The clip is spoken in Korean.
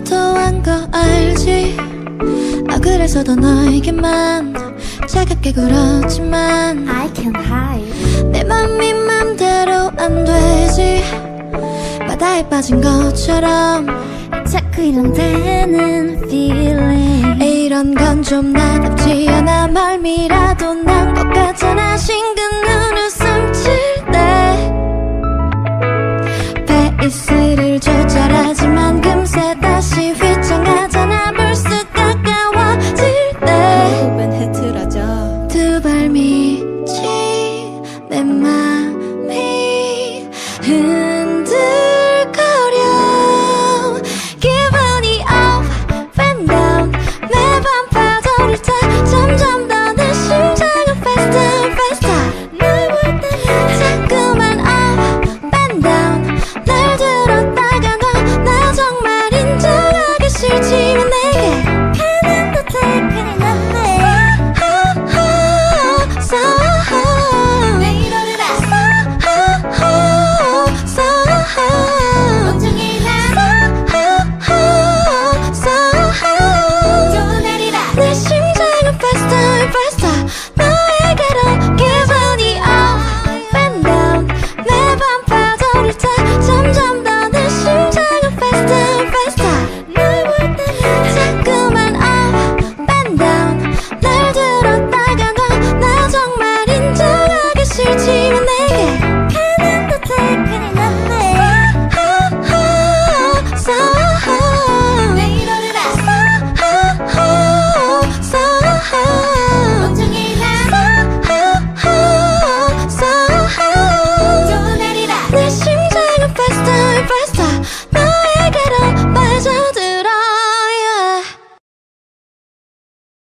무도한 거 알지? 아 그래서 더 너에게만 차갑게 굴었지만 I can hide. 내 맘이 맘대로 안 되지. 바다에 빠진 것처럼 자꾸 이런되는 feeling. 이런 건 좀 나답지 않아. 말미라도 난 것 같잖아 싱긋 눈웃음 칠때 베이스를 줘 휘청하잖아. 불쑥 가까워질 때. 호흡은 흐트러져. 두 발밑이 내 맘이